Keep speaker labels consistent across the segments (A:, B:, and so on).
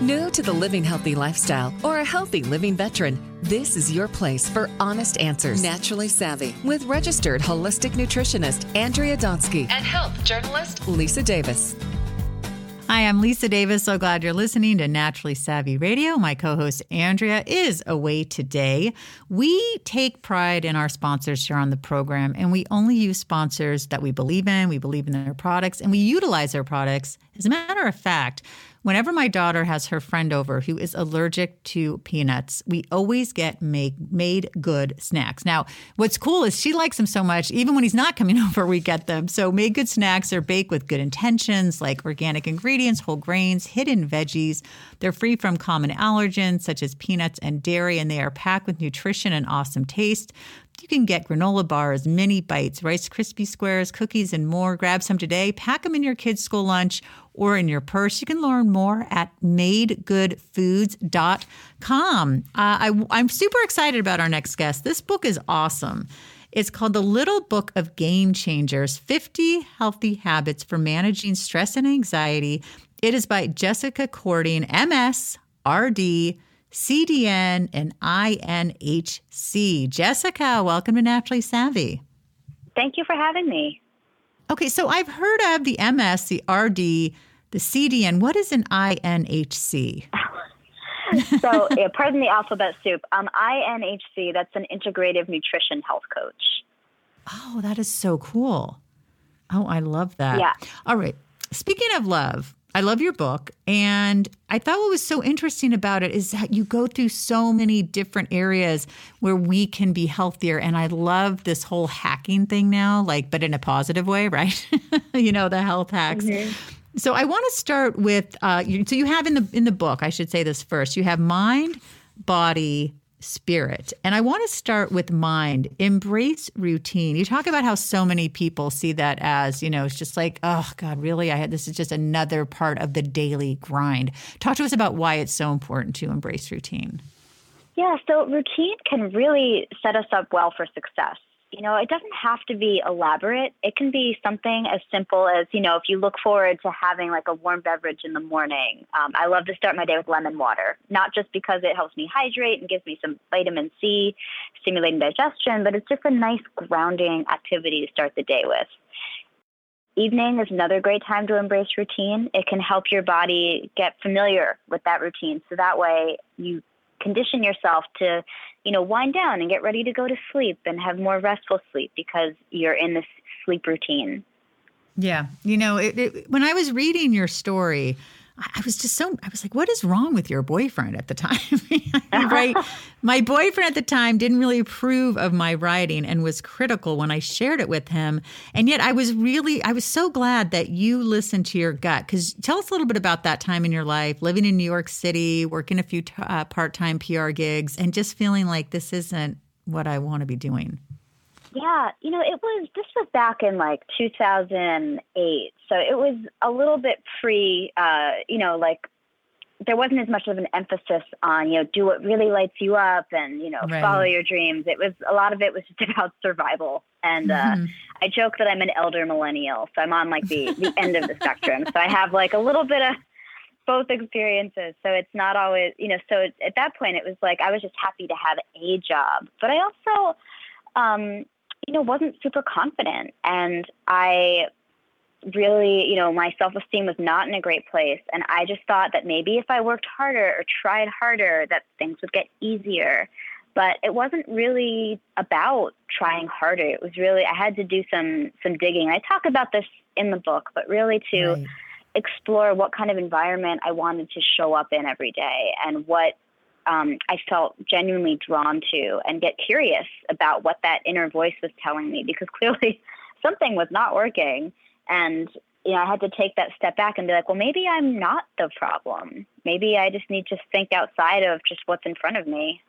A: New to the living healthy lifestyle or a healthy living veteran, this is your place for honest answers. Naturally Savvy with registered holistic nutritionist Andrea Donsky and health journalist Lisa Davis.
B: Hi, I'm Lisa Davis. So glad you're listening to Naturally Savvy Radio. My co host Andrea is away today. We take pride in our sponsors here on the program, and we only use sponsors that we believe in. We believe in their products, and we utilize their products. As a matter of fact, Whenever my daughter has her friend over who is allergic to peanuts, we always get make, made good snacks. Now, what's cool is she likes them so much, even when he's not coming over, we get them. So, made good snacks are baked with good intentions like organic ingredients, whole grains, hidden veggies. They're free from common allergens such as peanuts and dairy, and they are packed with nutrition and awesome taste. You can get granola bars, mini bites, Rice Krispie squares, cookies, and more. Grab some today. Pack them in your kids' school lunch or in your purse. You can learn more at madegoodfoods.com. Uh, I, I'm super excited about our next guest. This book is awesome. It's called The Little Book of Game Changers 50 Healthy Habits for Managing Stress and Anxiety. It is by Jessica Cording, MS, RD, CDN, and INHC. Jessica, welcome to Naturally Savvy.
C: Thank you for having me.
B: Okay, so I've heard of the MS, the RD, the CDN. What is an INHC?
C: so, yeah, pardon the alphabet soup. Um, INHC, that's an integrative nutrition health coach.
B: Oh, that is so cool. Oh, I love that.
C: Yeah.
B: All right. Speaking of love, I love your book. And I thought what was so interesting about it is that you go through so many different areas where we can be healthier. And I love this whole hacking thing now, like, but in a positive way, right? you know, the health hacks. Mm-hmm. So I want to start with uh, so you have in the in the book. I should say this first. You have mind, body, spirit. And I want to start with mind. Embrace routine. You talk about how so many people see that as, you know, it's just like, oh God, really? I had this is just another part of the daily grind. Talk to us about why it's so important to embrace routine.
C: Yeah, so routine can really set us up well for success you know, it doesn't have to be elaborate. It can be something as simple as, you know, if you look forward to having like a warm beverage in the morning. Um, I love to start my day with lemon water, not just because it helps me hydrate and gives me some vitamin C, stimulating digestion, but it's just a nice grounding activity to start the day with. Evening is another great time to embrace routine. It can help your body get familiar with that routine. So that way you condition yourself to, you know, wind down and get ready to go to sleep and have more restful sleep because you're in this sleep routine.
B: Yeah. You know, it, it, when I was reading your story, I was just so I was like, what is wrong with your boyfriend at the time? right. my boyfriend at the time didn't really approve of my writing and was critical when I shared it with him. And yet I was really I was so glad that you listened to your gut cuz tell us a little bit about that time in your life, living in New York City, working a few uh, part-time PR gigs and just feeling like this isn't what I want to be doing.
C: Yeah, you know, it was this was back in like 2008, so it was a little bit pre, uh, you know, like there wasn't as much of an emphasis on you know do what really lights you up and you know right. follow your dreams. It was a lot of it was just about survival, and uh, mm-hmm. I joke that I'm an elder millennial, so I'm on like the the end of the spectrum. So I have like a little bit of both experiences. So it's not always, you know, so at that point it was like I was just happy to have a job. But I also um, you know, wasn't super confident. And I really, you know, my self esteem was not in a great place. And I just thought that maybe if I worked harder or tried harder, that things would get easier. But it wasn't really about trying harder. It was really I had to do some some digging. I talk about this in the book, but really to right. explore what kind of environment I wanted to show up in every day and what um, I felt genuinely drawn to and get curious about what that inner voice was telling me because clearly something was not working. And, you know, I had to take that step back and be like, well, maybe I'm not the problem. Maybe I just need to think outside of just what's in front of me.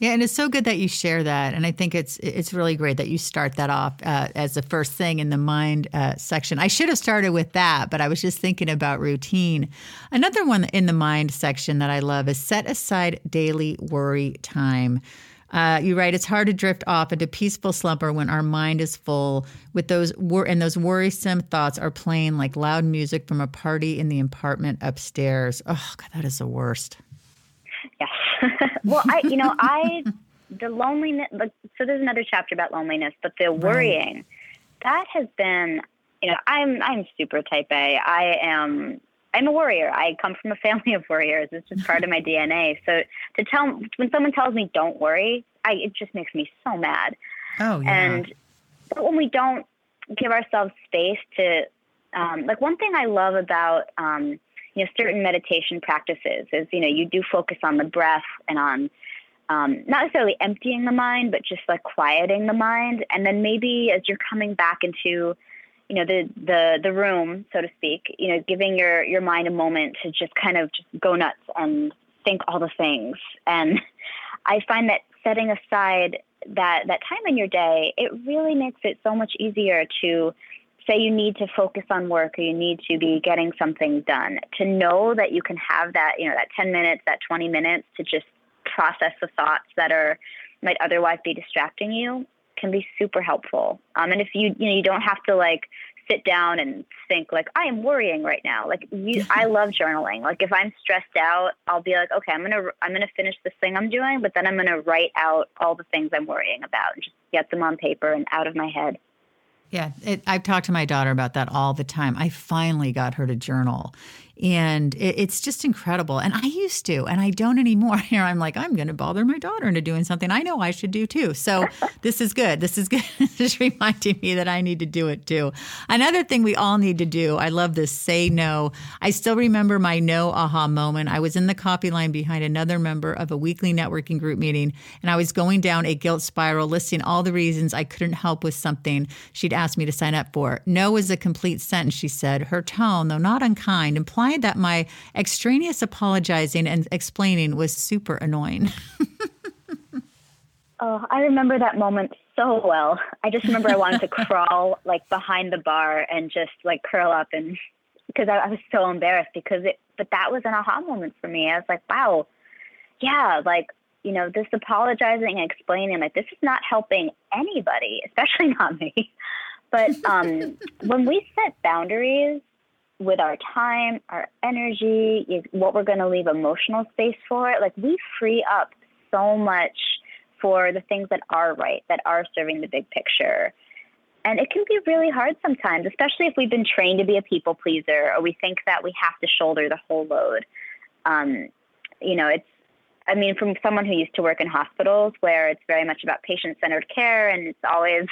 B: Yeah, and it's so good that you share that, and I think it's it's really great that you start that off uh, as the first thing in the mind uh, section. I should have started with that, but I was just thinking about routine. Another one in the mind section that I love is set aside daily worry time. Uh, you write, it's hard to drift off into peaceful slumber when our mind is full with those wor- and those worrisome thoughts are playing like loud music from a party in the apartment upstairs. Oh God, that is the worst.
C: Yes. well, I, you know, I, the loneliness, like, so there's another chapter about loneliness, but the worrying, right. that has been, you know, I'm, I'm super type A. I am I'm a warrior. I come from a family of warriors. It's just part of my DNA. So to tell when someone tells me don't worry, I it just makes me so mad.
B: Oh yeah.
C: And but when we don't give ourselves space to um, like one thing I love about um, you know certain meditation practices is you know you do focus on the breath and on um, not necessarily emptying the mind, but just like quieting the mind, and then maybe as you're coming back into you know the the the room so to speak you know giving your your mind a moment to just kind of just go nuts and think all the things. And i find that setting aside that that time in your day it really makes it so much easier to say you need to focus on work or you need to be getting something done. To know that you can have that you know that 10 minutes that 20 minutes to just process the thoughts that are might otherwise be distracting you can be super helpful. Um, and if you you know you don't have to like sit down and think like I am worrying right now. Like you, I love journaling. Like if I'm stressed out, I'll be like, okay, I'm gonna I'm gonna finish this thing I'm doing, but then I'm gonna write out all the things I'm worrying about and just get them on paper and out of my head.
B: Yeah, it, I've talked to my daughter about that all the time. I finally got her to journal and it, it's just incredible. And I used to, and I don't anymore. Here I'm like, I'm going to bother my daughter into doing something I know I should do too. So this is good. This is good. just reminding me that I need to do it too. Another thing we all need to do. I love this. Say no. I still remember my no aha moment. I was in the copy line behind another member of a weekly networking group meeting, and I was going down a guilt spiral, listing all the reasons I couldn't help with something she'd asked me to sign up for. No is a complete sentence. She said. Her tone, though not unkind, implied that my extraneous apologizing and explaining was super annoying.
C: oh, I remember that moment so well. I just remember I wanted to crawl like behind the bar and just like curl up and because I, I was so embarrassed because it, but that was an aha moment for me. I was like, wow, yeah, like you know, this apologizing and explaining, like, this is not helping anybody, especially not me. But um, when we set boundaries, with our time, our energy, what we're going to leave emotional space for, like we free up so much for the things that are right, that are serving the big picture. And it can be really hard sometimes, especially if we've been trained to be a people pleaser or we think that we have to shoulder the whole load. Um, you know, it's, I mean, from someone who used to work in hospitals where it's very much about patient centered care and it's always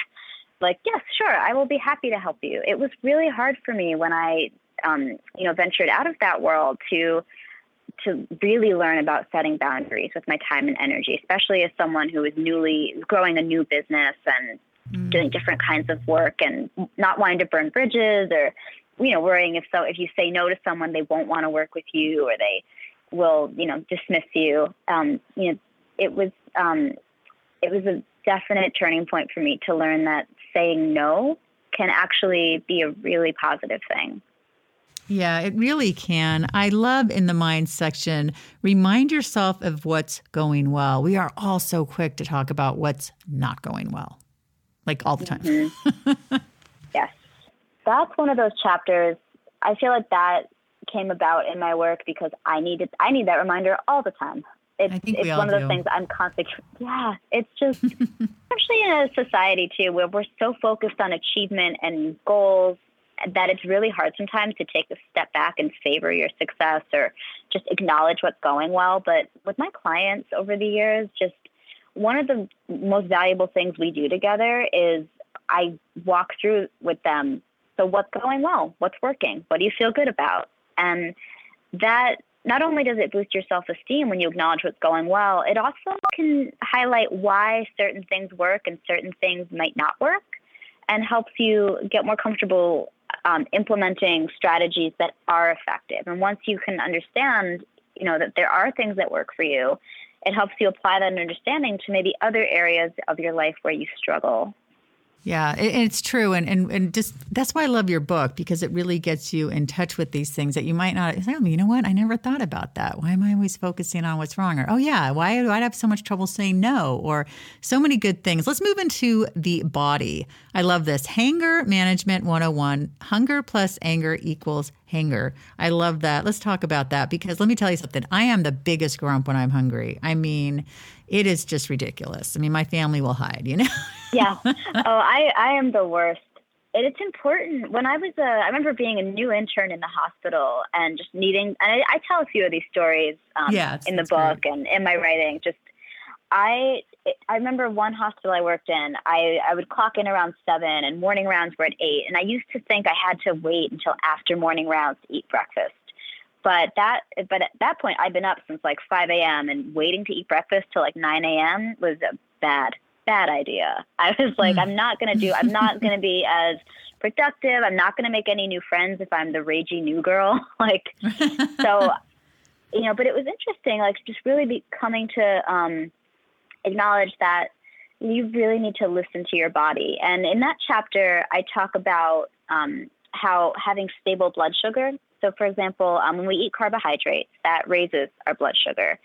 C: like, yes, sure, I will be happy to help you. It was really hard for me when I um, you know ventured out of that world to to really learn about setting boundaries with my time and energy, especially as someone who is newly growing a new business and mm. doing different kinds of work and not wanting to burn bridges or you know worrying if so if you say no to someone they won't want to work with you or they will you know dismiss you um, you know it was um, it was a definite turning point for me to learn that saying no can actually be a really positive thing
B: yeah, it really can. I love in the mind section, remind yourself of what's going well. We are all so quick to talk about what's not going well, like all the time.
C: Mm-hmm. yes. That's one of those chapters. I feel like that came about in my work because I needed I need that reminder all the time. It's, it's one of those do. things I'm constantly yeah, it's just especially in a society too where we're so focused on achievement and goals that it's really hard sometimes to take a step back and savor your success or just acknowledge what's going well. But with my clients over the years, just one of the most valuable things we do together is I walk through with them. So, what's going well? What's working? What do you feel good about? And that not only does it boost your self esteem when you acknowledge what's going well, it also can highlight why certain things work and certain things might not work and helps you get more comfortable um, implementing strategies that are effective. And once you can understand, you know, that there are things that work for you, it helps you apply that understanding to maybe other areas of your life where you struggle.
B: Yeah, it, it's true, and, and and just that's why I love your book because it really gets you in touch with these things that you might not. Oh, you know what? I never thought about that. Why am I always focusing on what's wrong? Or oh yeah, why do I have so much trouble saying no? Or so many good things. Let's move into the body. I love this. Hanger Management 101. Hunger plus anger equals hanger. I love that. Let's talk about that because let me tell you something. I am the biggest grump when I'm hungry. I mean, it is just ridiculous. I mean, my family will hide, you know?
C: yeah. Oh, I, I am the worst. it's important. When I was a, I remember being a new intern in the hospital and just needing, and I, I tell a few of these stories um, yeah, in the book great. and in my writing. Just, I, I remember one hospital I worked in. I, I would clock in around seven, and morning rounds were at eight. And I used to think I had to wait until after morning rounds to eat breakfast. But that, but at that point, I'd been up since like 5 a.m. and waiting to eat breakfast till like 9 a.m. was a bad, bad idea. I was like. I'm not gonna do. I'm not gonna be as productive. I'm not gonna make any new friends if I'm the ragey new girl. like, so, you know. But it was interesting, like just really be coming to um, acknowledge that you really need to listen to your body. And in that chapter, I talk about um, how having stable blood sugar so, for example, um, when we eat carbohydrates, that raises our blood sugar,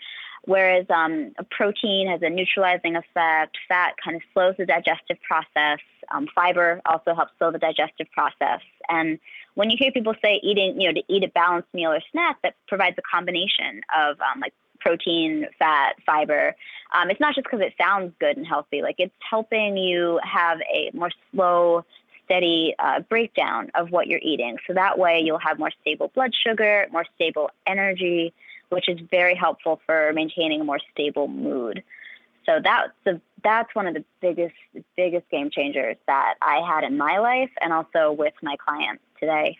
C: whereas um, protein has a neutralizing effect. Fat kind of slows the digestive process. Um, fiber also helps slow the digestive process. And when you hear people say eating, you know, to eat a balanced meal or snack, that provides a combination of um, like protein, fat, fiber. Um, it's not just because it sounds good and healthy. Like it's helping you have a more slow steady uh, breakdown of what you're eating. So that way you'll have more stable blood sugar, more stable energy, which is very helpful for maintaining a more stable mood. So that's the that's one of the biggest biggest game changers that I had in my life and also with my clients today.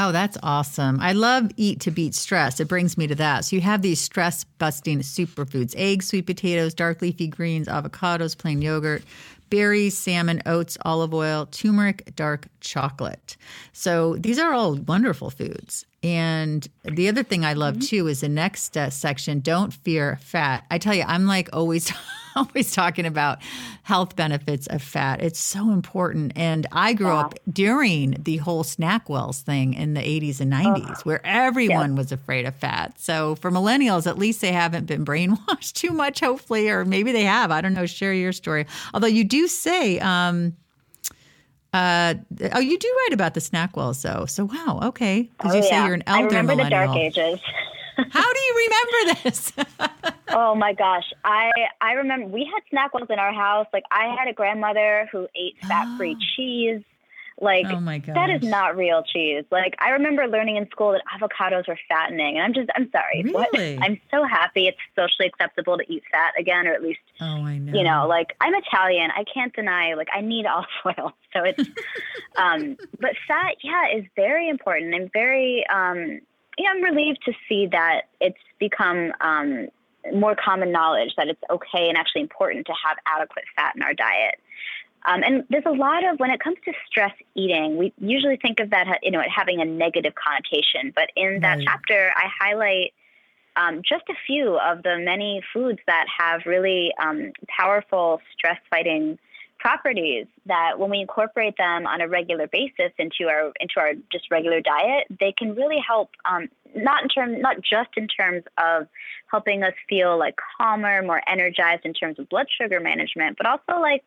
B: Oh, that's awesome. I love eat to beat stress. It brings me to that. So you have these stress busting superfoods eggs, sweet potatoes, dark leafy greens, avocados, plain yogurt, berries, salmon, oats, olive oil, turmeric, dark chocolate. So these are all wonderful foods. And the other thing I love mm-hmm. too is the next uh, section don't fear fat. I tell you, I'm like always. always talking about health benefits of fat. It's so important. And I grew yeah. up during the whole SnackWell's thing in the 80s and 90s, where everyone was afraid of fat. So for millennials, at least they haven't been brainwashed too much, hopefully, or maybe they have. I don't know. Share your story. Although you do say, um, uh, oh, you do write about the SnackWells, though. So wow, okay. Because oh, you yeah. say you're an elder
C: I remember
B: millennial.
C: the dark ages.
B: How do you remember this?
C: oh my gosh, I I remember we had SnackWells in our house. Like I had a grandmother who ate fat-free oh. cheese. Like oh my that is not real cheese. Like I remember learning in school that avocados were fattening, and I'm just I'm sorry.
B: Really?
C: What? I'm so happy it's socially acceptable to eat fat again, or at least
B: oh I know.
C: You know, like I'm Italian. I can't deny like I need olive oil. So it's um, but fat, yeah, is very important and very um yeah, I'm relieved to see that it's become um, more common knowledge that it's okay and actually important to have adequate fat in our diet. Um, and there's a lot of when it comes to stress eating, we usually think of that you know it having a negative connotation. But in that right. chapter, I highlight um, just a few of the many foods that have really um, powerful stress fighting properties that when we incorporate them on a regular basis into our into our just regular diet, they can really help. Um, not in terms, not just in terms of helping us feel like calmer, more energized in terms of blood sugar management, but also like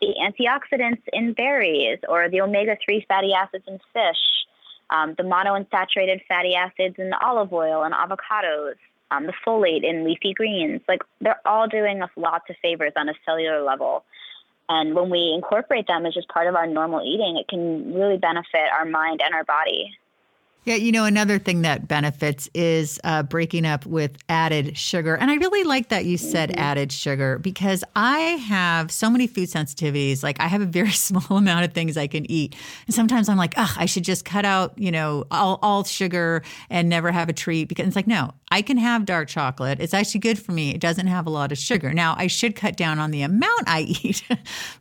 C: the antioxidants in berries or the omega three fatty acids in fish, um, the monounsaturated fatty acids in olive oil and avocados. Um, the folate in leafy greens, like they're all doing us lots of favors on a cellular level. And when we incorporate them as just part of our normal eating, it can really benefit our mind and our body.
B: Yeah, you know, another thing that benefits is uh, breaking up with added sugar. And I really like that you said mm-hmm. added sugar because I have so many food sensitivities. Like, I have a very small amount of things I can eat. And sometimes I'm like, ugh, I should just cut out, you know, all, all sugar and never have a treat. Because it's like, no, I can have dark chocolate. It's actually good for me. It doesn't have a lot of sugar. Now, I should cut down on the amount I eat,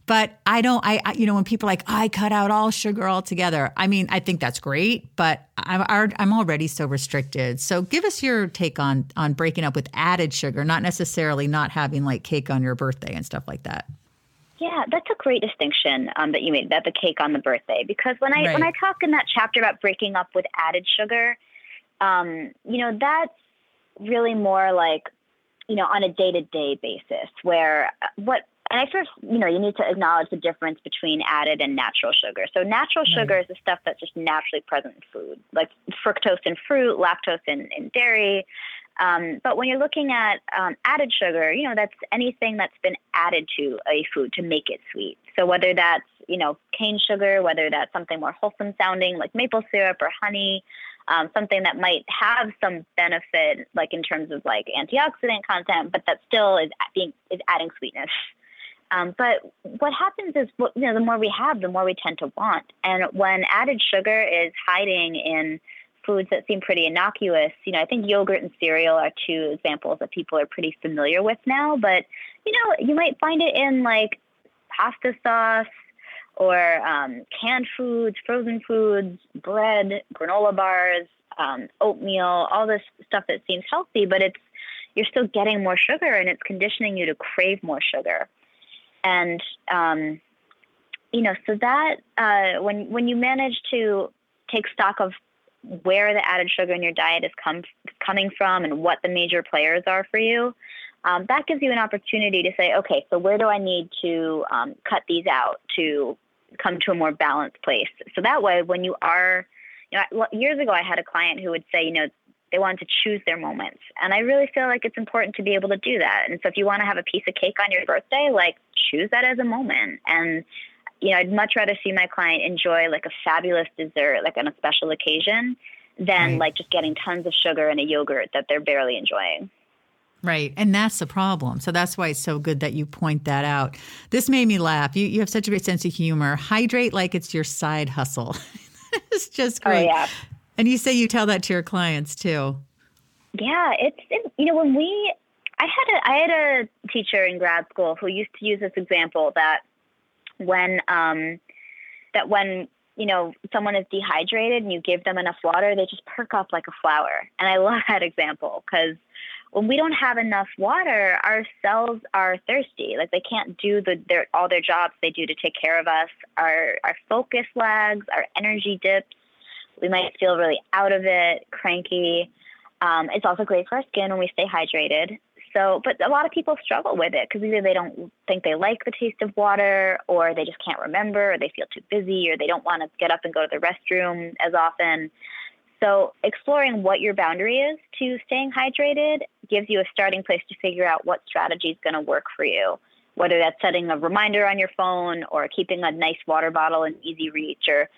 B: but I don't, I, I, you know, when people are like, I cut out all sugar altogether, I mean, I think that's great, but I'm, I'm already so restricted. So give us your take on on breaking up with added sugar, not necessarily not having like cake on your birthday and stuff like that.
C: Yeah, that's a great distinction um, that you made about the cake on the birthday. Because when I
B: Right.
C: when I talk in that chapter about breaking up with added sugar, um, you know that's really more like you know on a day to day basis. Where uh, what and I first you know you need to acknowledge the difference between added and natural sugar. So natural
B: Right.
C: sugar is the stuff that's just naturally present in food, like fructose in fruit, lactose in, in dairy. Um, but when you're looking at um, added sugar, you know, that's anything that's been added to a food to make it sweet. So whether that's, you know, cane sugar, whether that's something more wholesome sounding like maple syrup or honey, um, something that might have some benefit, like in terms of like antioxidant content, but that still is being is adding sweetness. Um, but what happens is, you know, the more we have, the more we tend to want. And when added sugar is hiding in foods that seem pretty innocuous, you know, I think yogurt and cereal are two examples that people are pretty familiar with now. But you know, you might find it in like pasta sauce or um, canned foods, frozen foods, bread, granola bars, um, oatmeal, all this stuff that seems healthy, but it's you're still getting more sugar and it's conditioning you to crave more sugar. And um, you know, so that uh, when when you manage to take stock of where the added sugar in your diet is come, coming from and what the major players are for you, um, that gives you an opportunity to say, okay, so where do I need to um, cut these out to come to a more balanced place? So that way, when you are, you know, years ago, I had a client who would say, you know, they wanted to choose their moments. And I really feel like it's important to be able to do that. And so if you want to have a piece of cake on your birthday, like choose that as a moment. And, you know, I'd much rather see my client enjoy like a fabulous dessert, like on a special occasion, than
B: Right.
C: like just getting tons of sugar and a yogurt that they're barely enjoying.
B: Right. And that's the problem. So that's why it's so good that you point that out. This made me laugh. You, you have such a great sense of humor. Hydrate like it's your side hustle. it's just great.
C: Oh,
B: great.
C: yeah.
B: And you say you tell that to your clients too.
C: Yeah, it's it, you know when we I had a I had a teacher in grad school who used to use this example that when um that when you know someone is dehydrated and you give them enough water they just perk up like a flower. And I love that example because when we don't have enough water our cells are thirsty. Like they can't do the their all their jobs they do to take care of us. Our our focus lags our energy dips we might feel really out of it cranky um, it's also great for our skin when we stay hydrated. So, but a lot of people struggle with it because either they don't think they like the taste of water, or they just can't remember, or they feel too busy, or they don't want to get up and go to the restroom as often. So, exploring what your boundary is to staying hydrated gives you a starting place to figure out what strategy is going to work for you. Whether that's setting a reminder on your phone, or keeping a nice water bottle in easy reach, or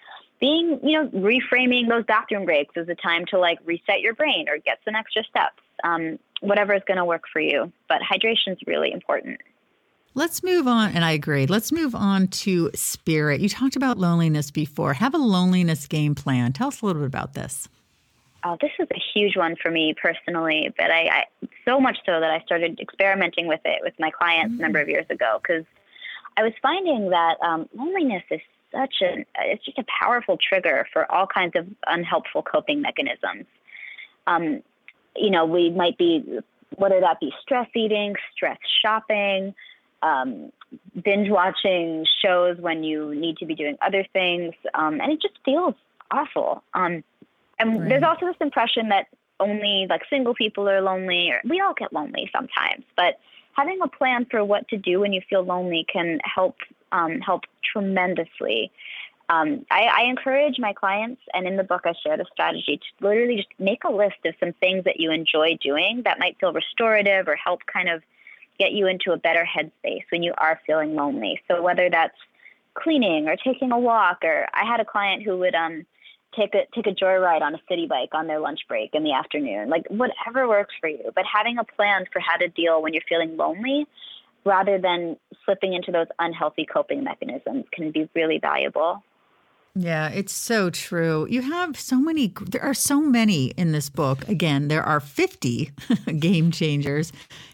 C: being, you know, reframing those bathroom breaks as a time to like reset your brain or get some extra steps. Um, whatever is going to work for you. But hydration is really important.
B: Let's move on. And I agree. Let's move on to spirit. You talked about loneliness before. Have a loneliness game plan. Tell us a little bit about this.
C: Oh, this is a huge one for me personally, but I, I so much so that I started experimenting with it with my clients a number of years ago because I was finding that um, loneliness is such a it's just a powerful trigger for all kinds of unhelpful coping mechanisms. Um, you know, we might be whether that be stress eating, stress shopping, um, binge watching shows when you need to be doing other things, um, and it just feels awful. Um, and
B: Right.
C: there's also this impression that only like single people are lonely, or we all get lonely sometimes. But having a plan for what to do when you feel lonely can help um, help tremendously. Um, I, I encourage my clients, and in the book I share the strategy to literally just make a list of some things that you enjoy doing that might feel restorative or help kind of get you into a better headspace when you are feeling lonely. So whether that's cleaning or taking a walk, or I had a client who would um, take a take a joyride on a city bike on their lunch break in the afternoon. Like whatever works for you, but having a plan for how to deal when you're feeling lonely rather than slipping into those unhealthy coping mechanisms can be really valuable.
B: Yeah, it's so true. You have so many, there are so many in this book. Again, there are 50 game changers,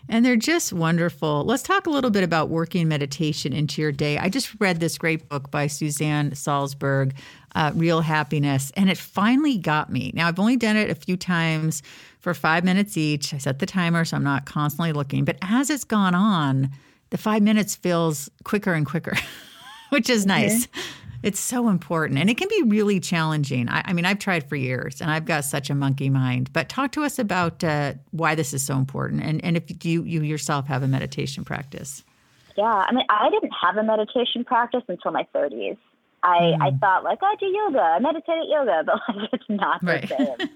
B: and they're just wonderful. Let's talk a little bit about working meditation into your day. I just read this great book by Suzanne Salzberg, uh, Real Happiness, and it finally got me. Now, I've only done it a few times for five minutes each. I set the timer, so I'm not constantly looking. But as it's gone on, the five minutes feels quicker and quicker, which is nice. It's so important. And it can be really challenging. I, I, mean, I've tried for years and I've got such a monkey mind. But talk to us about uh, why this is so important and, and if you, you yourself have a meditation practice.
C: Yeah, I mean, I didn't have a meditation practice until my 30s. I, mm. I thought like I do yoga, I meditate at yoga, but like it's not the right. same.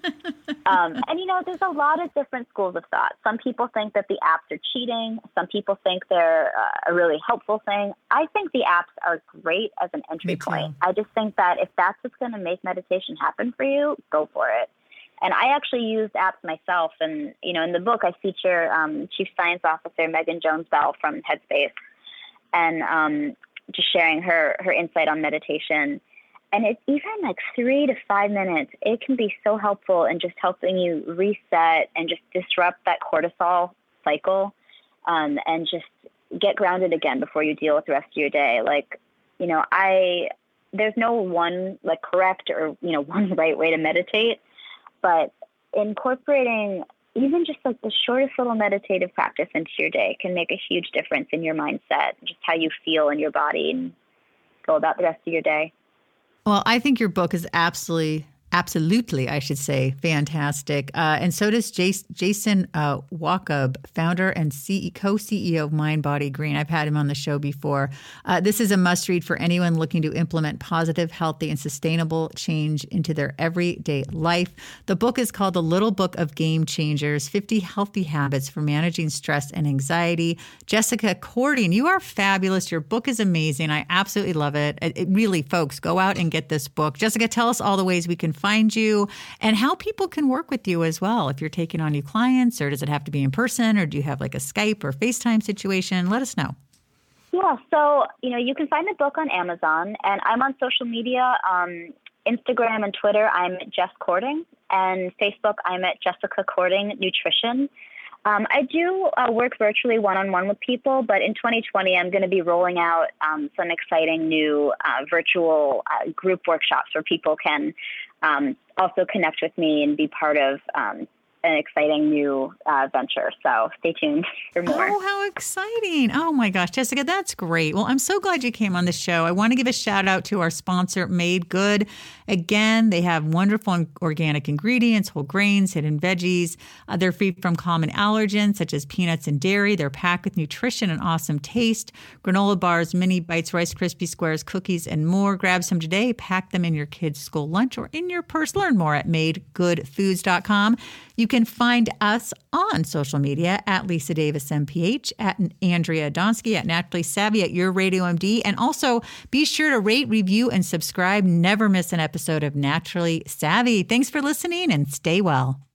C: um, and you know, there's a lot of different schools of thought. Some people think that the apps are cheating. Some people think they're uh, a really helpful thing. I think the apps are great as an entry point. I just think that if that's what's going to make meditation happen for you, go for it. And I actually used apps myself. And you know, in the book, I feature um, Chief Science Officer Megan Jones Bell from Headspace and um, just sharing her her insight on meditation. And it's even like three to five minutes. It can be so helpful in just helping you reset and just disrupt that cortisol cycle, um, and just get grounded again before you deal with the rest of your day. Like, you know, I there's no one like correct or you know one right way to meditate, but incorporating even just like the shortest little meditative practice into your day can make a huge difference in your mindset, just how you feel in your body and go about the rest of your day.
B: Well, I think your book is absolutely Absolutely, I should say. Fantastic. Uh, and so does Jason uh, founder and co CEO of Mind Body Green. I've had him on the show before. Uh, this is a must read for anyone looking to implement positive, healthy, and sustainable change into their everyday life. The book is called The Little Book of Game Changers 50 Healthy Habits for Managing Stress and Anxiety. Jessica Cording, you are fabulous. Your book is amazing. I absolutely love it. it, it really, folks, go out and get this book. Jessica, tell us all the ways we can find you and how people can work with you as well. If you're taking on new clients, or does it have to be in person, or do you have like a Skype or FaceTime situation? Let us know.
C: Yeah, so you know you can find the book on Amazon, and I'm on social media, um, Instagram and Twitter. I'm Jess Cording, and Facebook I'm at Jessica Cording Nutrition. Um, I do uh, work virtually one on one with people, but in 2020, I'm going to be rolling out um, some exciting new uh, virtual uh, group workshops where people can um, also connect with me and be part of um, an exciting new uh, venture. So stay tuned for more.
B: Oh, how exciting. Oh my gosh, Jessica, that's great. Well, I'm so glad you came on the show. I want to give a shout out to our sponsor, Made Good. Again, they have wonderful organic ingredients, whole grains, hidden veggies. Uh, they're free from common allergens such as peanuts and dairy. They're packed with nutrition and awesome taste. Granola bars, mini bites, Rice Krispie squares, cookies, and more. Grab some today. Pack them in your kids' school lunch or in your purse. Learn more at madegoodfoods.com. You can find us on social media at Lisa Davis MPH, at Andrea Donsky, at Naturally Savvy, at Your Radio MD. And also be sure to rate, review, and subscribe. Never miss an episode of Naturally Savvy. Thanks for listening and stay well.